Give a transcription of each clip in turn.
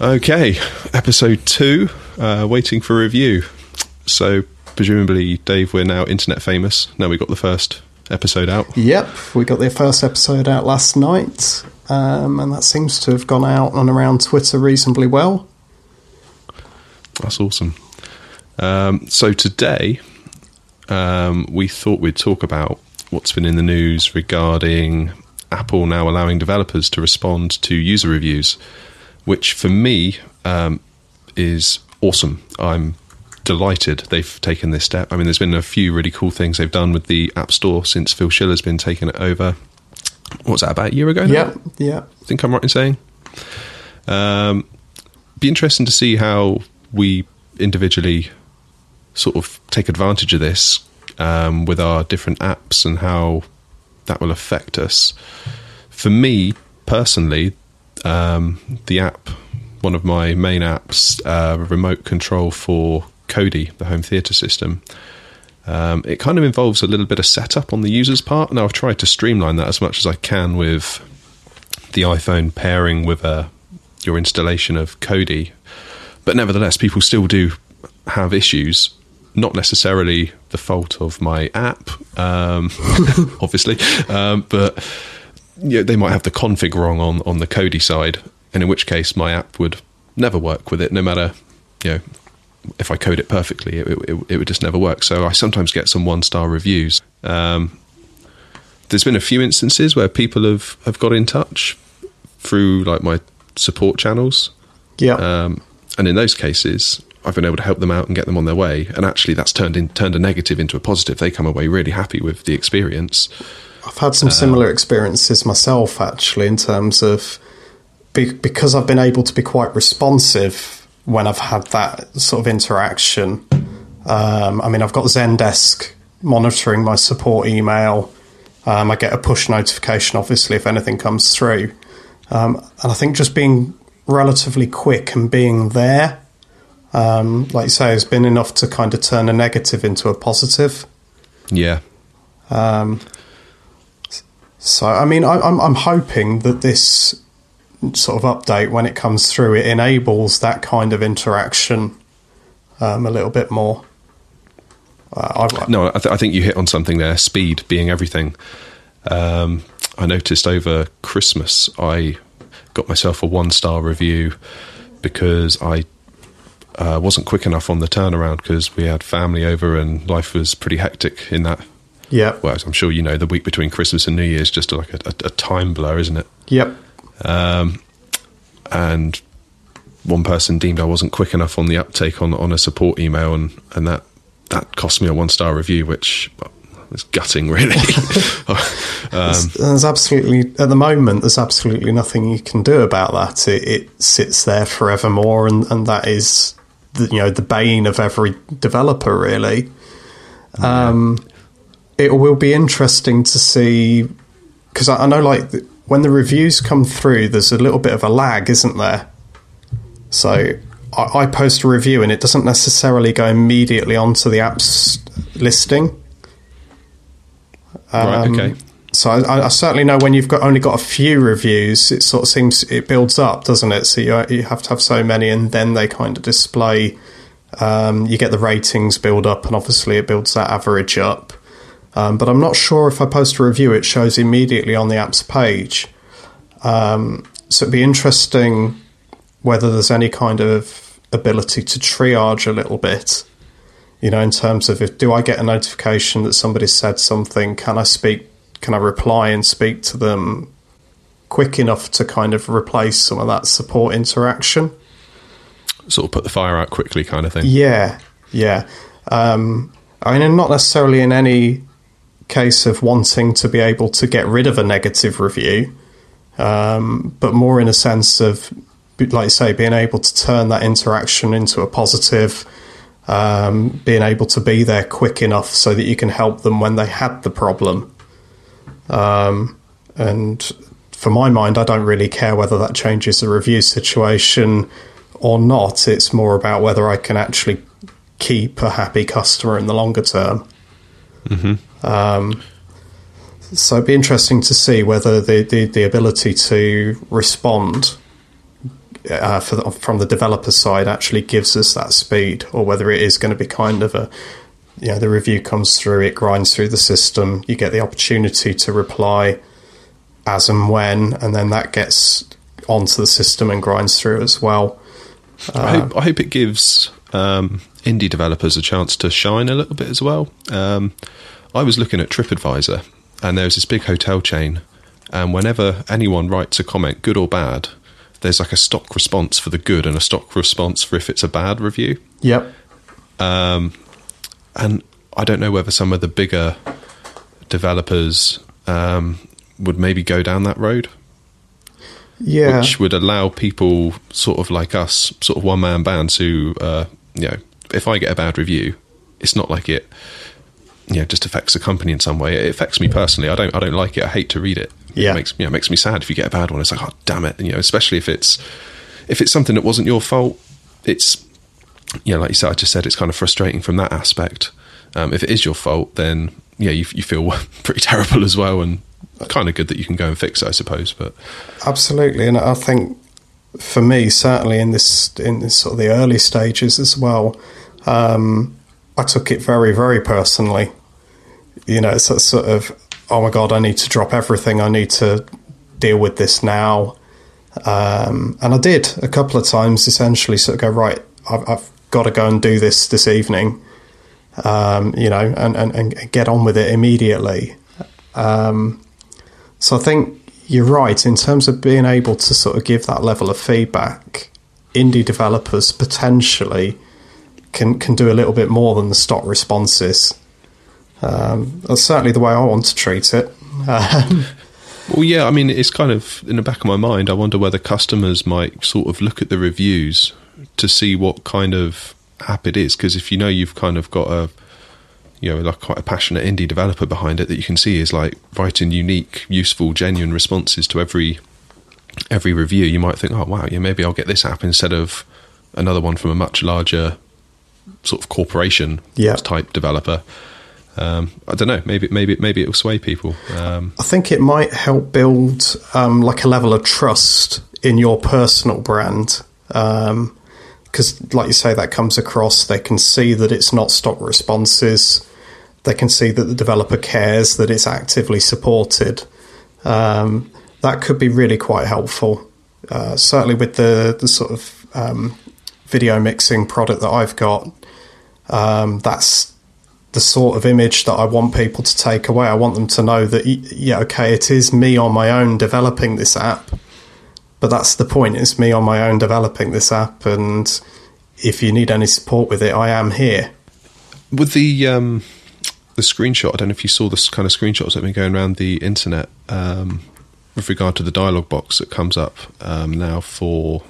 Okay, episode two, uh, waiting for review. So, presumably, Dave, we're now internet famous. Now we got the first episode out. Yep, we got the first episode out last night, um, and that seems to have gone out and around Twitter reasonably well. That's awesome. Um, so, today, um, we thought we'd talk about what's been in the news regarding Apple now allowing developers to respond to user reviews which for me um, is awesome. I'm delighted they've taken this step. I mean, there's been a few really cool things they've done with the App Store since Phil Schiller's been taking it over. What's that about a year ago? Now? Yeah, yeah. I think I'm right in saying. Um, be interesting to see how we individually sort of take advantage of this um, with our different apps and how that will affect us. For me personally, um, the app, one of my main apps, uh, remote control for Kodi, the home theatre system. Um, it kind of involves a little bit of setup on the user's part. Now, I've tried to streamline that as much as I can with the iPhone pairing with uh, your installation of Kodi. But nevertheless, people still do have issues. Not necessarily the fault of my app, um, obviously, um, but you know, they might have the config wrong on, on the Kodi side, and in which case my app would never work with it, no matter you know if I code it perfectly, it, it, it would just never work. So I sometimes get some one star reviews. Um, there's been a few instances where people have, have got in touch through like my support channels. Yeah. Um, and in those cases, I've been able to help them out and get them on their way. And actually, that's turned in, turned a negative into a positive. They come away really happy with the experience. I've had some similar experiences myself, actually, in terms of be, because I've been able to be quite responsive when I've had that sort of interaction. Um, I mean, I've got Zendesk monitoring my support email. Um, I get a push notification, obviously, if anything comes through. Um, and I think just being relatively quick and being there, um, like you say, has been enough to kind of turn a negative into a positive. Yeah. Um, so, I mean, I, I'm, I'm hoping that this sort of update, when it comes through, it enables that kind of interaction um, a little bit more. Uh, I, no, I, th- I, think you hit on something there. Speed being everything. Um, I noticed over Christmas I got myself a one star review because I uh, wasn't quick enough on the turnaround because we had family over and life was pretty hectic in that yeah. Well, I'm sure you know the week between Christmas and New Year is just like a, a, a time blur, isn't it? Yep. Um, and one person deemed I wasn't quick enough on the uptake on on a support email, and and that that cost me a one star review, which was gutting, really. um, there's, there's, absolutely at the moment there's absolutely nothing you can do about that. It, it sits there forevermore, and and that is the, you know the bane of every developer, really. Um, yeah it will be interesting to see because I, I, know like when the reviews come through, there's a little bit of a lag, isn't there? So I, I post a review and it doesn't necessarily go immediately onto the app's listing. Um, right. Okay. So I, I, certainly know when you've got only got a few reviews, it sort of seems it builds up, doesn't it? So you you have to have so many, and then they kind of display. Um, you get the ratings build up, and obviously it builds that average up. Um, but I'm not sure if I post a review, it shows immediately on the app's page. Um, so it'd be interesting whether there's any kind of ability to triage a little bit. You know, in terms of if do I get a notification that somebody said something? Can I speak? Can I reply and speak to them quick enough to kind of replace some of that support interaction? Sort of put the fire out quickly, kind of thing. Yeah, yeah. Um, I mean, not necessarily in any case of wanting to be able to get rid of a negative review, um, but more in a sense of, like I say, being able to turn that interaction into a positive, um, being able to be there quick enough so that you can help them when they had the problem. Um, and for my mind, I don't really care whether that changes the review situation or not. It's more about whether I can actually keep a happy customer in the longer term. Mm-hmm. Um, so it'd be interesting to see whether the, the, the ability to respond uh, the, from the developer side actually gives us that speed, or whether it is going to be kind of a you know the review comes through, it grinds through the system, you get the opportunity to reply as and when, and then that gets onto the system and grinds through as well. Uh, I, hope, I, hope, it gives um, indie developers a chance to shine a little bit as well. Um, I was looking at TripAdvisor, and there's this big hotel chain, and whenever anyone writes a comment, good or bad, there's like a stock response for the good and a stock response for if it's a bad review. Yep. Um, and I don't know whether some of the bigger developers um, would maybe go down that road. Yeah. Which would allow people sort of like us, sort of one man bands who, uh, you know, if I get a bad review, it's not like it, you know, just affects the company in some way. It affects me personally. I don't, I don't like it. I hate to read it. Yeah. It makes, you know, it makes me sad if you get a bad one. It's like, oh, damn it. You know, especially if it's, if it's something that wasn't your fault, it's, you know, like you said, I just said, it's kind of frustrating from that aspect. Um, if it is your fault, then yeah, you, you feel pretty terrible as well, and kind of good that you can go and fix it, I suppose. But absolutely, and I think for me, certainly in this in this sort of the early stages as well, um, I took it very very personally. You know, it's a sort of oh my god, I need to drop everything. I need to deal with this now. Um, and I did a couple of times. Essentially, sort of go right. I've, I've got to go and do this this evening. Um, you know, and, and, and get on with it immediately. Um, so I think you're right in terms of being able to sort of give that level of feedback. Indie developers potentially can can do a little bit more than the stock responses. Um, that's certainly the way I want to treat it. Um, well, yeah, I mean, it's kind of in the back of my mind. I wonder whether customers might sort of look at the reviews to see what kind of app it is. Because if you know you've kind of got a you know, like quite a passionate indie developer behind it that you can see is like writing unique, useful, genuine responses to every every review. You might think, oh wow, yeah, maybe I'll get this app instead of another one from a much larger sort of corporation yeah. type developer. Um, I don't know. Maybe maybe maybe it will sway people. Um, I think it might help build um, like a level of trust in your personal brand. because, um, like you say, that comes across. They can see that it's not stock responses they can see that the developer cares, that it's actively supported. Um, that could be really quite helpful. Uh, certainly with the, the sort of um, video mixing product that I've got, um, that's the sort of image that I want people to take away. I want them to know that, yeah, okay, it is me on my own developing this app, but that's the point. It's me on my own developing this app, and if you need any support with it, I am here. With the um, the screenshot. I don't know if you saw this kind of screenshots that have been going around the internet um, with regard to the dialog box that comes up um, now for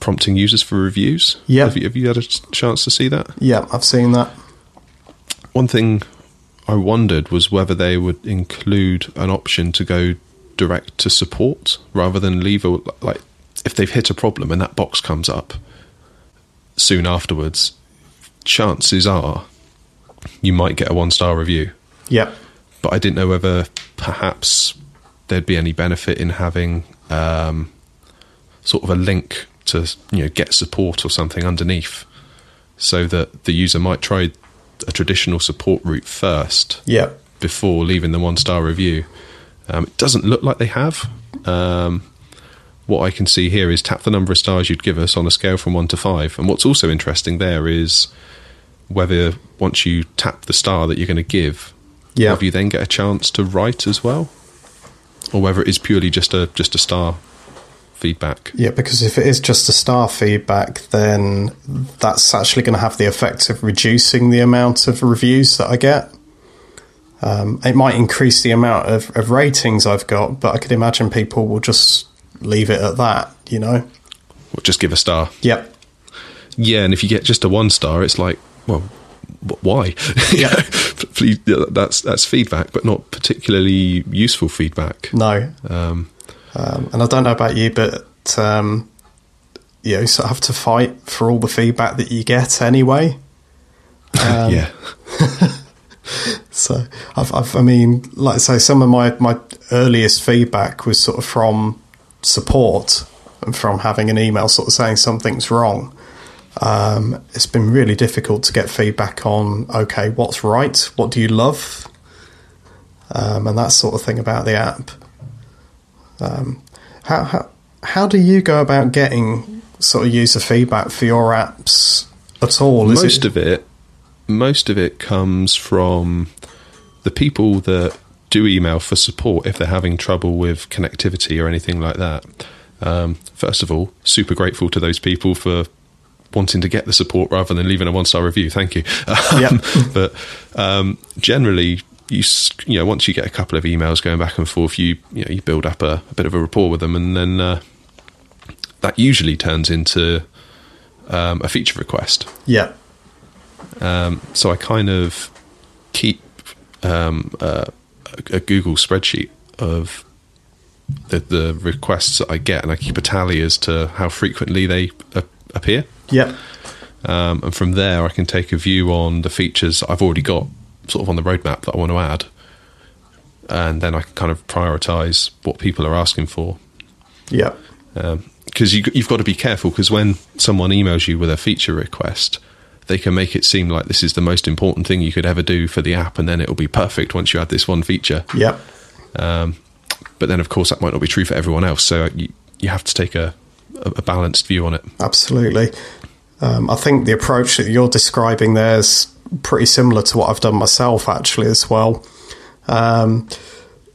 prompting users for reviews. Yeah, have you, have you had a chance to see that? Yeah, I've seen that. One thing I wondered was whether they would include an option to go direct to support rather than leave a like if they've hit a problem and that box comes up soon afterwards. Chances are you might get a one star review. Yeah. But I didn't know whether perhaps there'd be any benefit in having um, sort of a link to you know get support or something underneath, so that the user might try a traditional support route first. Yeah. Before leaving the one star review. Um, it doesn't look like they have. Um, what I can see here is tap the number of stars you'd give us on a scale from one to five. And what's also interesting there is whether once you tap the star that you're going to give, yeah. whether you then get a chance to write as well, or whether it is purely just a just a star feedback. Yeah, because if it is just a star feedback, then that's actually going to have the effect of reducing the amount of reviews that I get. Um, it might increase the amount of, of ratings I've got, but I could imagine people will just leave it at that, you know? Or just give a star. Yep. Yeah, and if you get just a one star, it's like, well, why? Yeah, please. That's that's feedback, but not particularly useful feedback. No. Um, um, and I don't know about you, but um, you know, sort of have to fight for all the feedback that you get anyway. Um, yeah. so I've, I've, I mean, like I say, some of my my earliest feedback was sort of from support and from having an email sort of saying something's wrong. Um, it's been really difficult to get feedback on okay, what's right, what do you love, um, and that sort of thing about the app. Um, how, how how do you go about getting sort of user feedback for your apps at all? Is most it- of it, most of it comes from the people that do email for support if they're having trouble with connectivity or anything like that. Um, first of all, super grateful to those people for wanting to get the support rather than leaving a one star review. Thank you. Yeah. but um, generally, you you know once you get a couple of emails going back and forth, you you know you build up a, a bit of a rapport with them, and then uh, that usually turns into um, a feature request. Yeah. Um, so I kind of keep um, uh, a Google spreadsheet of the, the requests that I get, and I keep a tally as to how frequently they uh, appear. Yeah. Um, and from there, I can take a view on the features I've already got, sort of on the roadmap that I want to add, and then I can kind of prioritize what people are asking for. Yeah. Because um, you, you've got to be careful because when someone emails you with a feature request, they can make it seem like this is the most important thing you could ever do for the app, and then it'll be perfect once you add this one feature. Yep. Um, but then, of course, that might not be true for everyone else. So you you have to take a, a balanced view on it. Absolutely. Um, I think the approach that you're describing there is pretty similar to what I've done myself, actually, as well. Um,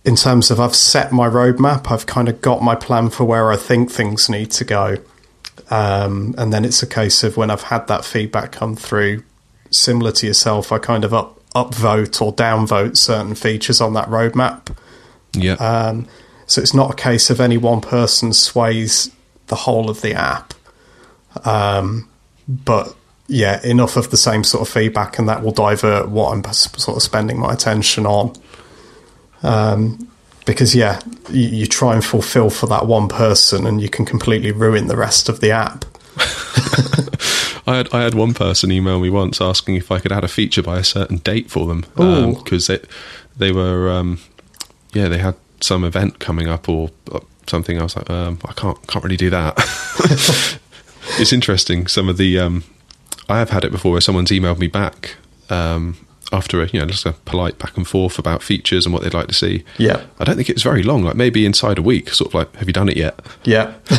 in terms of I've set my roadmap, I've kind of got my plan for where I think things need to go. Um, and then it's a case of when I've had that feedback come through, similar to yourself, I kind of up upvote or downvote certain features on that roadmap. Yeah. Um, so it's not a case of any one person sways the whole of the app. Um, but yeah, enough of the same sort of feedback, and that will divert what I'm sort of spending my attention on. Um, because yeah, you, you, try and fulfill for that one person, and you can completely ruin the rest of the app. I had I had one person email me once asking if I could add a feature by a certain date for them because um, they were um, yeah they had some event coming up or something. I was like um, I can't can't really do that. it's interesting. Some of the um, I have had it before where someone's emailed me back um, after a you know just a polite back and forth about features and what they'd like to see. Yeah, I don't think it was very long. Like maybe inside a week. Sort of like, have you done it yet? Yeah.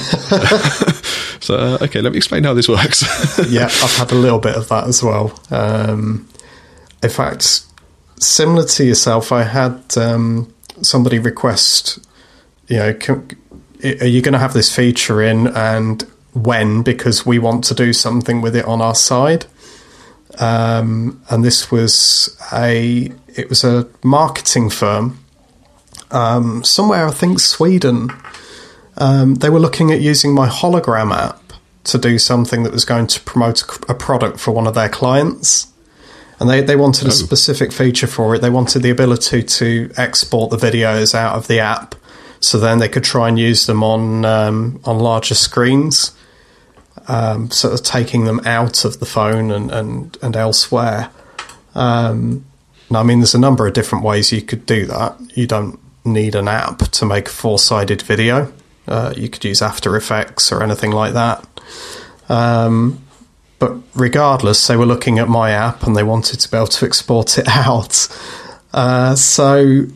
so uh, okay, let me explain how this works. yeah, I've had a little bit of that as well. Um, in fact, similar to yourself, I had um, somebody request. You know, can, are you going to have this feature in and when? Because we want to do something with it on our side. Um, and this was a it was a marketing firm um, somewhere I think Sweden. Um, they were looking at using my hologram app to do something that was going to promote a product for one of their clients. And they, they wanted a oh. specific feature for it. They wanted the ability to export the videos out of the app so then they could try and use them on um, on larger screens um, sort of taking them out of the phone and, and, and elsewhere. Um, I mean, there's a number of different ways you could do that. You don't need an app to make a four sided video. Uh, you could use After Effects or anything like that. Um, but regardless, they were looking at my app and they wanted to be able to export it out. Uh, so,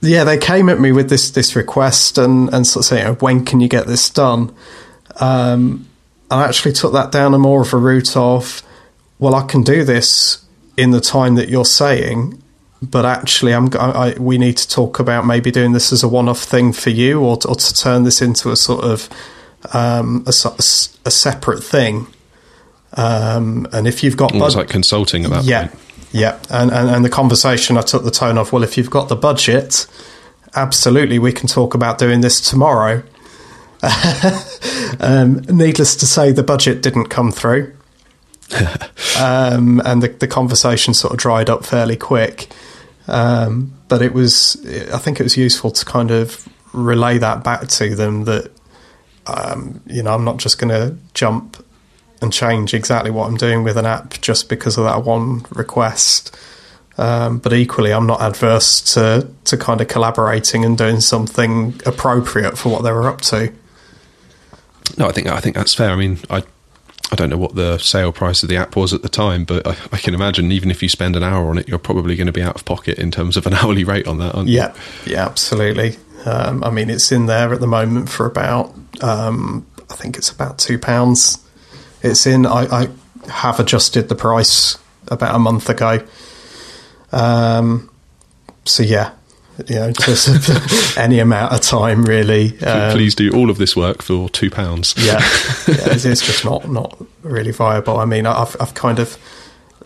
yeah, they came at me with this this request and, and sort of saying, when can you get this done? Um, I actually took that down a more of a route of, well, I can do this in the time that you're saying, but actually, I'm I, we need to talk about maybe doing this as a one-off thing for you, or, or to turn this into a sort of um, a, a, separate thing. Um, and if you've got, bud- like consulting about, yeah, point. yeah, and, and and the conversation I took the tone of, well, if you've got the budget, absolutely, we can talk about doing this tomorrow. um, needless to say, the budget didn't come through. um, and the, the conversation sort of dried up fairly quick. Um, but it was, I think it was useful to kind of relay that back to them that, um, you know, I'm not just going to jump and change exactly what I'm doing with an app just because of that one request. Um, but equally, I'm not adverse to, to kind of collaborating and doing something appropriate for what they were up to. No, I think I think that's fair. I mean, I I don't know what the sale price of the app was at the time, but I, I can imagine even if you spend an hour on it, you're probably going to be out of pocket in terms of an hourly rate on that. Aren't you? Yeah, yeah, absolutely. Um, I mean, it's in there at the moment for about, um, I think it's about two pounds. It's in. I, I have adjusted the price about a month ago. Um, so yeah, you know, just any amount of time really. Um, Please do all of this work for two pounds. yeah, yeah it's, it's just not not really viable. I mean, I've I've kind of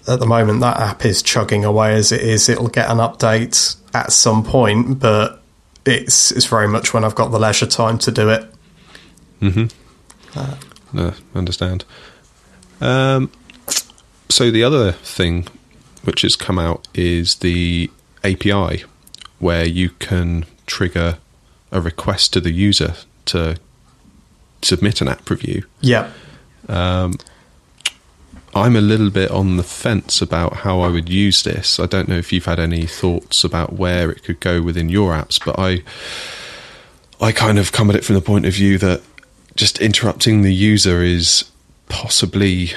at the moment that app is chugging away as it is. It'll get an update at some point, but it's it's very much when I've got the leisure time to do it. Uh No, understand. Um, so the other thing which has come out is the API, where you can trigger a request to the user to submit an app review. Yeah, um, I'm a little bit on the fence about how I would use this. I don't know if you've had any thoughts about where it could go within your apps, but I I kind of come at it from the point of view that just interrupting the user is possibly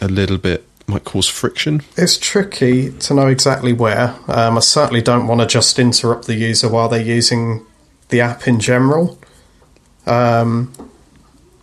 a little bit might cause friction. it's tricky to know exactly where. Um, I certainly don't want to just interrupt the user while they're using the app in general. Um,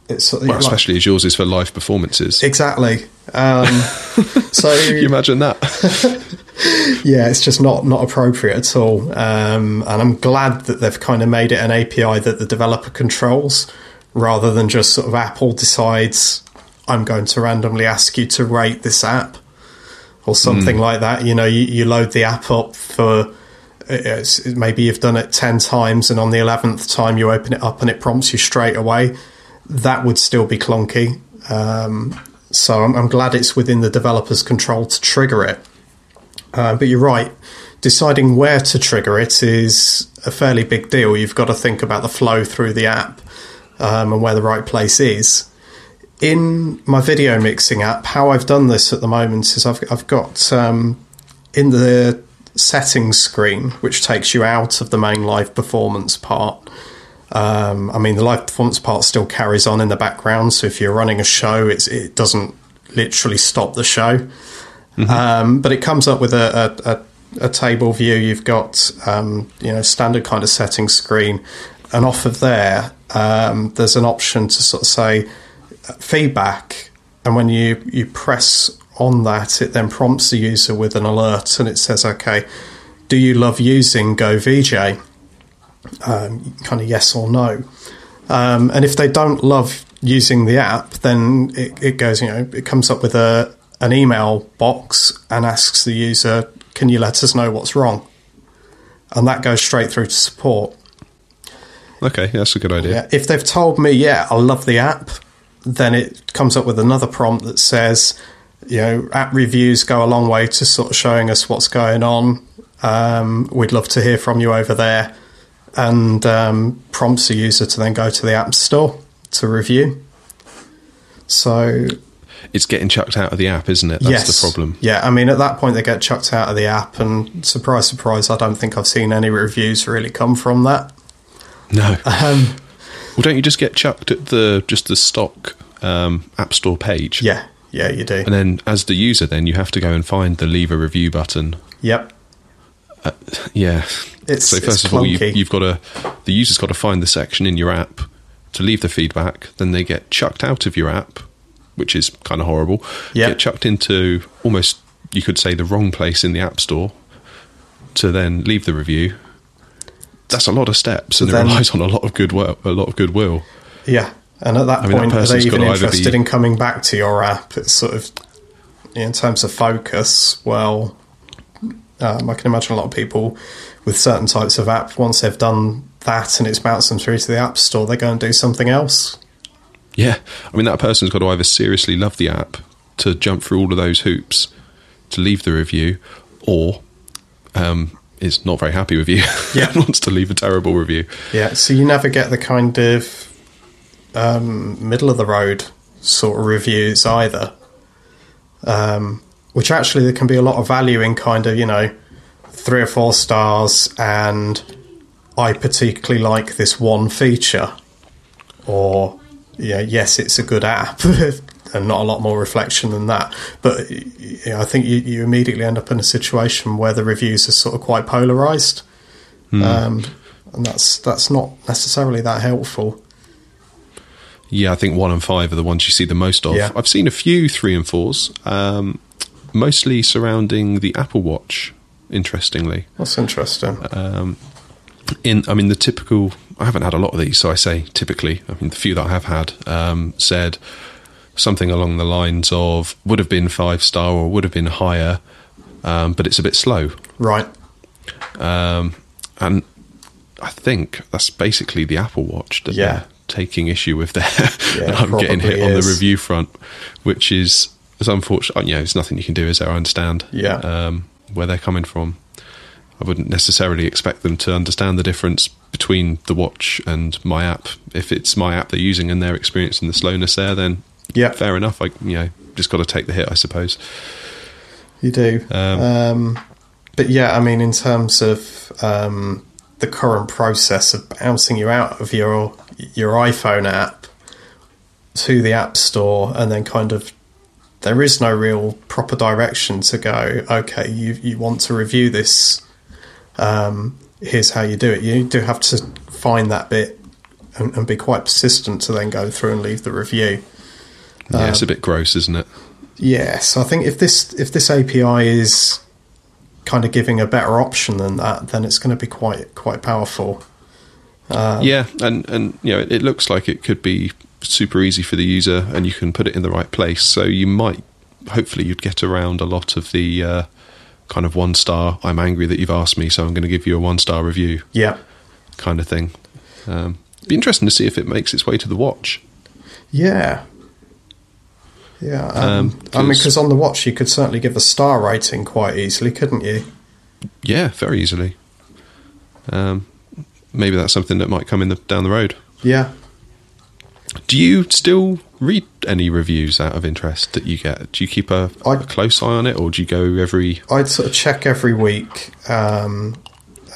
it's Well, like- especially as yours is for live performances. exactly. Um, so you imagine that? yeah, it's just not not appropriate at all. Um, and I'm glad that they've kind of made it an API that the developer controls, rather than just sort of Apple decides I'm going to randomly ask you to rate this app or something like that. You know, you, you load the app up for. It's, maybe you've done it 10 times and on the 11th time you open it up and it prompts you straight away that would still be clunky um, so I'm, I'm glad it's within the developer's control to trigger it uh, but you're right. Deciding where to trigger it is a fairly big deal. You've got to think about the flow through the app um, and where the right place is. In my video mixing app, how I've done this at the moment is I've, I've got um, in the settings screen, which takes you out of the main live performance part. Um, I mean, the live performance part still carries on in the background, so if you're running a show, it's, it doesn't literally stop the show. Um, but it comes up with a, a, a, a table view. You've got um, you know standard kind of settings screen, and off of there, um, there's an option to sort of say feedback, and when you you press on that, it then prompts the user with an alert, and it says, "Okay, do you love using GoVJ?" Um, kind of yes or no. Um, and if they don't love using the app, then it, it goes, you know, it comes up with a an email box and asks the user, "Can you let us know what's wrong?" And that goes straight through to support. Okay, that's a good idea. Yeah. If they've told me, "Yeah, I love the app," then it comes up with another prompt that says, "You know, app reviews go a long way to sort of showing us what's going on. Um, we'd love to hear from you over there." And um, prompts the user to then go to the app store to review. So It's getting chucked out of the app, isn't it? That's yes. the problem. Yeah, I mean, at that point, they get chucked out of the app, and surprise, surprise, I don't think I've seen any reviews really come from that. No. Um, well, don't you just get chucked at the just the stock um, App Store page? yeah, yeah, you do. And then, as the user, then you have to go and find the leave a review button. Yep. Yeah. It's- so first it's of all, you, you've got to the user's got to find the section in your app to leave the feedback. Then they get chucked out of your app, which is kind of horrible. Yeah. Get chucked into almost you could say the wrong place in the app store to then leave the review. That's a lot of steps, and Then- it relies on a lot of good work, a lot of goodwill. Yeah, and at that I mean, that point, are they even interested be- in coming back to your app? It's sort of in terms of focus. Well, um, I can imagine a lot of people with certain types of app once they've done that and it's bounced them through to the app store, they go and do something else. Yeah, I mean that person's got to either seriously love the app to jump through all of those hoops to leave the review, or um, is not very happy with you Yeah. wants to leave a terrible review. Yeah, so you never get the kind of um, middle of the road sort of reviews either. Um, which actually there can be a lot of value in kind of, you know, three or four stars and I particularly like this one feature. Or, yeah, yes, it's a good app, and not a lot more reflection than that. But yeah, I think you, you immediately end up in a situation where the reviews are sort of quite polarized, Hmm. um, and that's that's not necessarily that helpful. Yeah, I think one and five are the ones you see the most of. Yeah. I've seen a few three and fours, um, mostly surrounding the Apple Watch. Interestingly, That's interesting. um, in I mean the typical. I haven't had a lot of these, so I say typically. I mean the few that I have had um, said something along the lines of would have been five star or would have been higher, um, but it's a bit slow. right. Um, and I think that's basically the Apple Watch that Yeah. they're taking issue with there. Yeah, I'm getting hit probably on the review front, which is is unfortunate. You know, there's nothing you can do, is there? I understand. Yeah. Um, where they're coming from. I wouldn't necessarily expect them to understand the difference between the watch and my app. If it's my app they're using and they're experiencing the slowness there, then Yeah. fair enough. I you know just got to take the hit, I suppose. You do. Um, Um, but yeah, I mean, in terms of um, the current process of bouncing you out of your your iPhone app to the App Store, and then kind of there is no real proper direction to go. Okay, you you want to review this. Um, here's how you do it. You do have to find that bit and, and be quite persistent to then go through and leave the review. Yeah, Um, it's a bit gross, isn't it? Yes, I think if this if this API is kind of giving a better option than that, then it's going to be quite quite powerful. Um, yeah, and and you know, it, it looks like it could be super easy for the user, and you can put it in the right place. So you might, hopefully, you'd get around a lot of the uh, kind of one star. I'm angry that you've asked me, so I'm going to give you a one star review Yeah, kind of thing. Um, be interesting to see if it makes its way to the watch. yeah, yeah. Um, Um, I mean, 'cause- because on the watch you could certainly give a star rating quite easily, couldn't you? Yeah, very easily. Um, maybe that's something that might come in the, down the road. Yeah. Do you still read any reviews out of interest that you get? Do you keep a, I- a close eye on it, or do you go every? I'd sort of check every week. Um,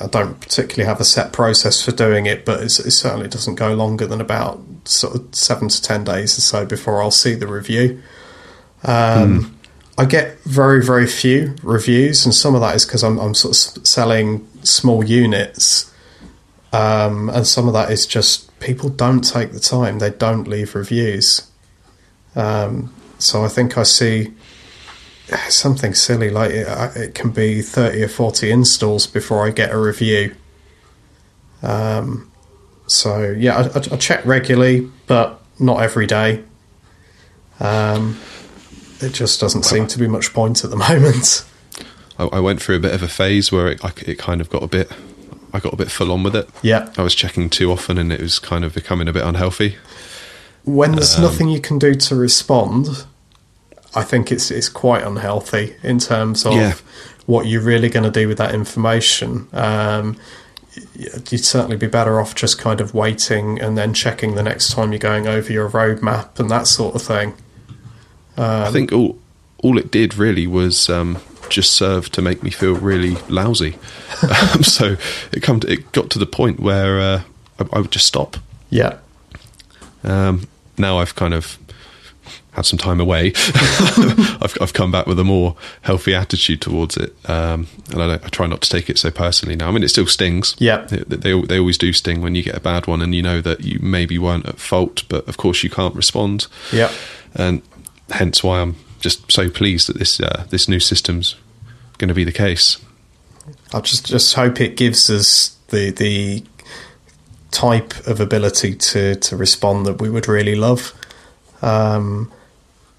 I don't particularly have a set process for doing it, but it's, it certainly doesn't go longer than about sort of seven to ten days or so before I'll see the review. Um, I get very, very few reviews, and some of that is because I'm, I'm sort of selling small units, um, and some of that is just people don't take the time; they don't leave reviews. Um, so I think I see something silly like it, uh, it can be 30 or 40 installs before I get a review. Um, so yeah, I, I check regularly, but not every day. Um, it just doesn't seem to be much point at the moment. I, I went through a bit of a phase where it, I, it kind of got a bit. I got a bit full on with it. Yeah, I was checking too often, and it was kind of becoming a bit unhealthy. when there's nothing you can do to respond, I think it's it's quite unhealthy in terms of Yeah. what you're really going to do with that information. Um, you'd certainly be better off just kind of waiting and then checking the next time you're going over your roadmap and that sort of thing. I think all all it did really was um, just serve to make me feel really lousy. um, so it come to, it got to the point where uh, I, I would just stop. Yeah, Um, now I've kind of had some time away. I've, I've come back with a more healthy attitude towards it, um, and I, don't, I try not to take it so personally now. I mean, it still stings. Yeah. they, they they always do sting when you get a bad one, and you know that you maybe weren't at fault, but of course you can't respond. yeah, and hence why I'm just so pleased that this uh, this new system's going to be the case. I just just hope it gives us the the type of ability to to respond that we would really love. Um,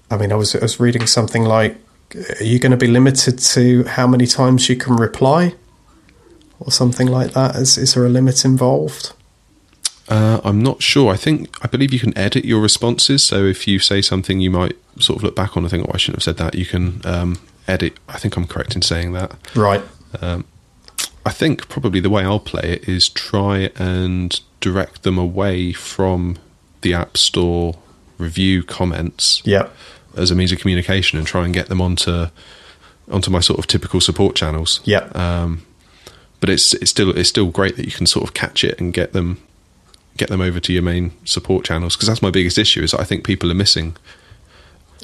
I mean, I was I was reading something like, "Are you going to be limited to how many times you can reply?" Or something like that. Is is there a limit involved? Uh, I'm not sure. I think I believe you can edit your responses. So if you say something, you might sort of look back on and think, "Oh, I shouldn't have said that." You can um, edit. I think I'm correct in saying that. Right. I think probably the way I'll play it is try and direct them away from the App Store review comments Yeah. as a means of communication and try and get them onto onto my sort of typical support channels. Yeah. Um, but it's it's still it's still great that you can sort of catch it and get them get them over to your main support channels because that's my biggest issue. Is I think people are missing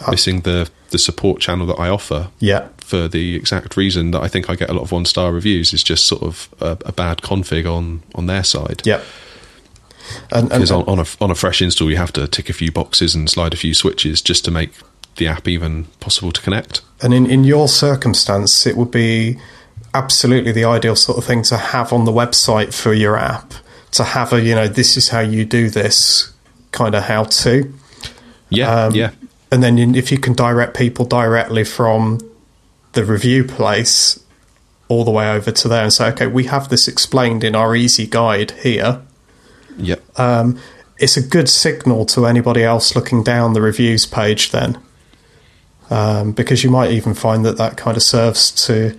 ah. missing the the support channel that I offer. Yeah. For the exact reason that I think I get a lot of one star reviews is just sort of a, a bad config on on their side. Yeah. And, and, Because on, on a on a fresh install, you have to tick a few boxes and slide a few switches just to make the app even possible to connect. and in, in your circumstance, it would be absolutely the ideal sort of thing to have on the website for your app. To have a, you know, this is how you do this kind of how to. Yeah, Um, yeah, And then if you can direct people directly from the review place all the way over to there and say, okay, we have this explained in our easy guide here. yep. um, it's a good signal to anybody else looking down the reviews page then um, because you might even find that that kind of serves to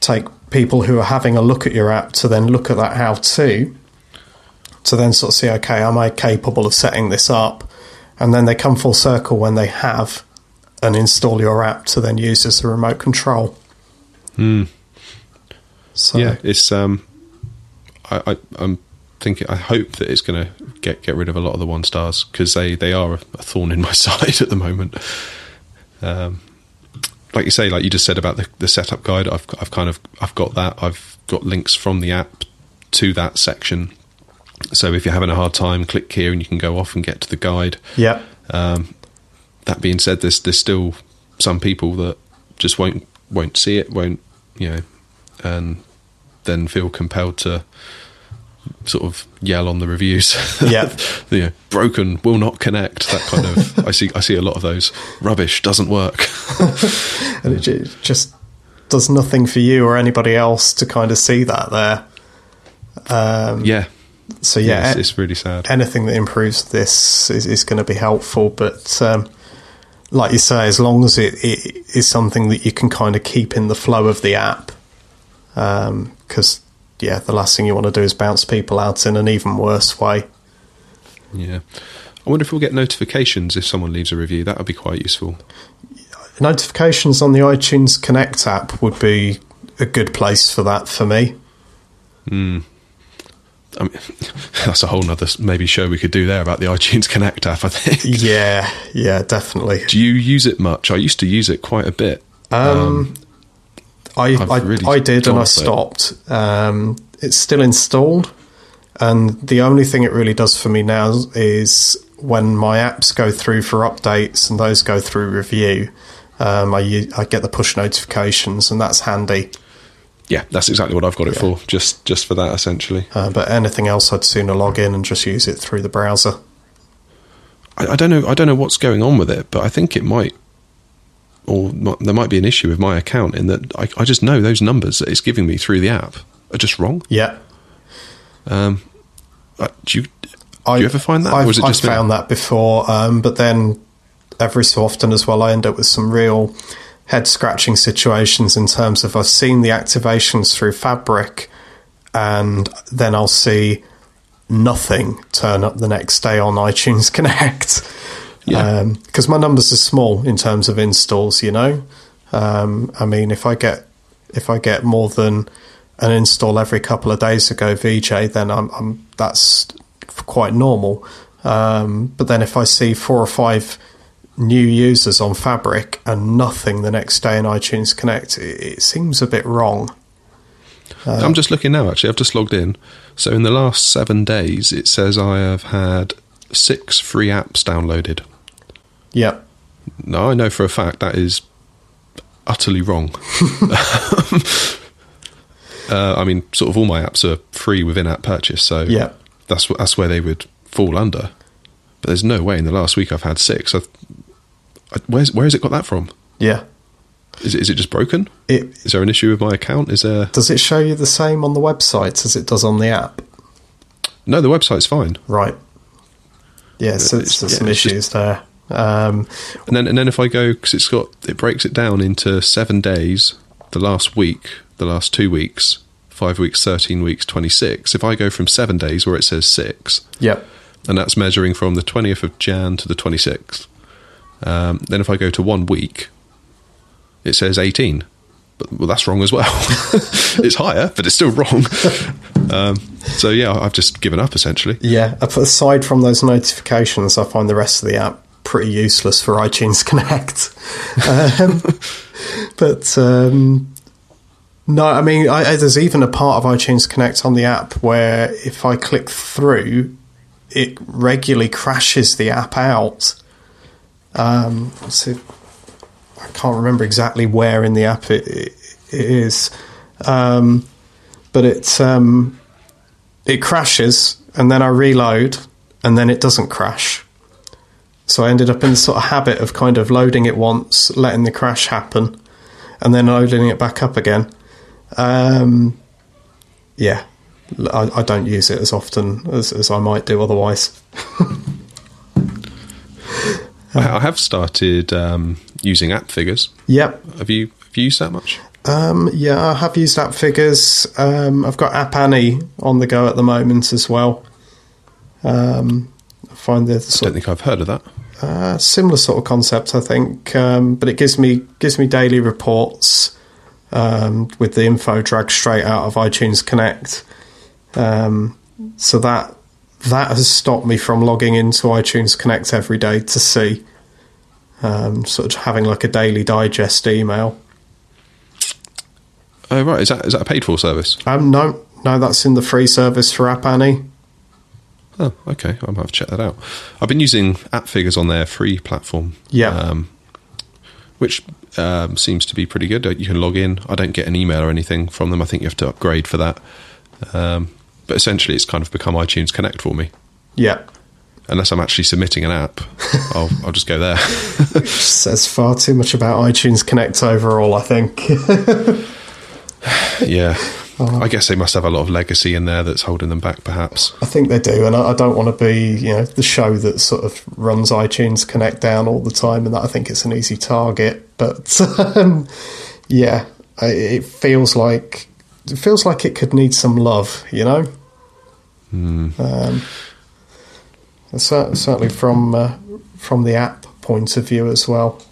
take people who are having a look at your app to then look at that how to to then sort of see okay am i capable of setting this up and then they come full circle when they have and install your app to then use as a remote control so yeah, it's um, I, I I'm thinking I hope that it's going to get get rid of a lot of the one stars because they they are a, a thorn in my side at the moment. Um, like you say, like you just said about the, the setup guide, I've I've kind of I've got that. I've got links from the app to that section. So if you're having a hard time, click here and you can go off and get to the guide. yeah That being said, there's there's still some people that just won't won't see it, won't you know, and then feel compelled to sort of yell on the reviews. Yeah. you know, broken, will not connect. That kind of. I see. I see a lot of those. Rubbish doesn't work. and it just does nothing for you or anybody else to kind of see that there. Um, yeah. So Yeah. it's, really sad. anything that improves this is, is going to be helpful. But um, like you say, as long as it, it is something that you can kind of keep in the flow of the app, because yeah, the last thing you want to do is bounce people out in an even worse way. Yeah. I wonder if we'll get notifications if someone leaves a review. That would be quite useful. Notifications on the iTunes Connect app would be a good place for that for me. I mean, that's a whole nother maybe show we could do there about the iTunes Connect app. I think. Yeah, yeah, definitely. Do you use it much? I used to use it quite a bit. Um, I I've I, really I did and I gone for it. stopped. Um, it's still installed, and the only thing it really does for me now is when my apps go through for updates and those go through review. Um, I I get the push notifications, and that's handy. Yeah, that's exactly what I've got it for. Just just for that, essentially. Uh, but anything else, I'd sooner log in and just use it through the browser. I, I don't know. I don't know what's going on with it, but I think it might, or there might be an issue with my account in that I, I just know those numbers that it's giving me through the app are just wrong. Yeah, Uh, do you I, you ever find that? I've, or is it I've found that before, um, but then every so often as well, I end up with some real head scratching situations in terms of I've seen the activations through Fabric, and then I'll see nothing turn up the next day on iTunes Connect. Yeah. Because my numbers are small in terms of installs, you know. Um, I mean, if I get if I get more than an install every couple of days ago, VJ, then I'm, I'm that's quite normal. Um, but then if I see four or five new users on Fabric and nothing the next day in iTunes Connect, it, it seems a bit wrong. I'm just looking now. Actually, I've just logged in. So in the last seven days, it says I have had six free apps downloaded. Yep. Now I know for a fact that is utterly wrong. uh, I mean, sort of all my apps are free within app purchase, so Yeah. that's that's where they would fall under. But there's no way in the last week I've had six. I've, I, where's where has it got that from? Yeah. Is it, is it just broken? It Is there an issue with my account? Is there? does it show you the same on the website as it does on the app? No, the website's fine. Right. Yeah, so It's- there's yeah, some it's just- issues there. Um, And then and then if I go because it's got it breaks it down into seven days. The last week, the last two weeks, five weeks, thirteen weeks, twenty six. If I go from seven days where it says six, yep. and that's measuring from the twentieth of Jan to the twenty sixth. Um, then if I go to one week, it says eighteen. but well, that's wrong as well. it's higher, but it's still wrong. Um, so yeah, I've just given up essentially. Yeah, aside from those notifications, I find the rest of the app pretty useless for iTunes Connect. um, but um, no, I mean, I, there's even a part of iTunes Connect on the app where if I click through, it regularly crashes the app out. Um, so I can't remember exactly where in the app it, it, is, um, but it um, it crashes and then I reload and then it doesn't crash. So I ended up in the sort of habit of kind of loading it once, letting the crash happen, and then loading it back up again. Um, yeah, I, I, don't use it as often as, as I might do otherwise. I have started um, using Appfigures. Yep. Have you have you used that much? Um, yeah, I have used Appfigures. Um, I've got App Annie on the go at the moment as well. Um, I find the I don't think I've heard of that. Uh, similar sort of concept, I think, um, but it gives me gives me daily reports um, with the info dragged straight out of iTunes Connect. Um, so that that has stopped me from logging into iTunes Connect every day to see, um, sort of having like a daily digest email. Oh right, is that is that a paid for service? Um, no, no, that's in the free service for App Annie. Oh, okay. I might have to check that out. I've been using Appfigures on their free platform. Yeah. Um, which um, seems to be pretty good. You can log in. I don't get an email or anything from them. I think you have to upgrade for that. Um, but essentially, it's kind of become iTunes Connect for me. Yeah. Unless I'm actually submitting an app, I'll, I'll just go there. says far too much about iTunes Connect overall, I think. yeah. I guess they must have a lot of legacy in there that's holding them back, perhaps. I think they do, and I, I, don't want to be, you know, the show that sort of runs iTunes Connect down all the time, and that I think it's an easy target. But um, yeah, it feels like it feels like it could need some love, you know. Mm. Um, certainly from uh, from the app point of view as well.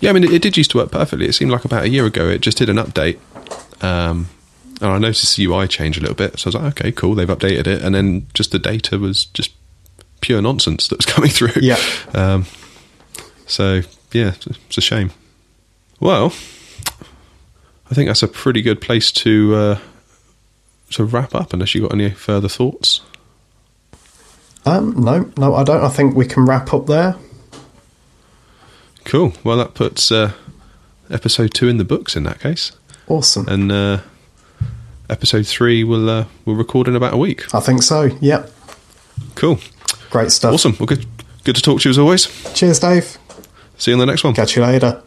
Yeah, I mean, it, it, did used to work perfectly. It seemed like about a year ago it just did an update, um, and I noticed the UI change a little bit. So I was like, okay, cool, they've updated it, and then just the data was just pure nonsense that was coming through. Yeah. Um, so yeah, it's a shame. Well, I think that's a pretty good place to uh, to wrap up. Unless you got any further thoughts. Um, no, no, I don't. I think we can wrap up there. Cool. Well, that puts uh, episode two in the books in that case. Awesome. And uh, episode three will uh, will record in about a week. I think so. Yep. Cool. Great stuff. Awesome. Well, good. Good to talk to you as always. Cheers, Dave. See you in the next one. Catch you later.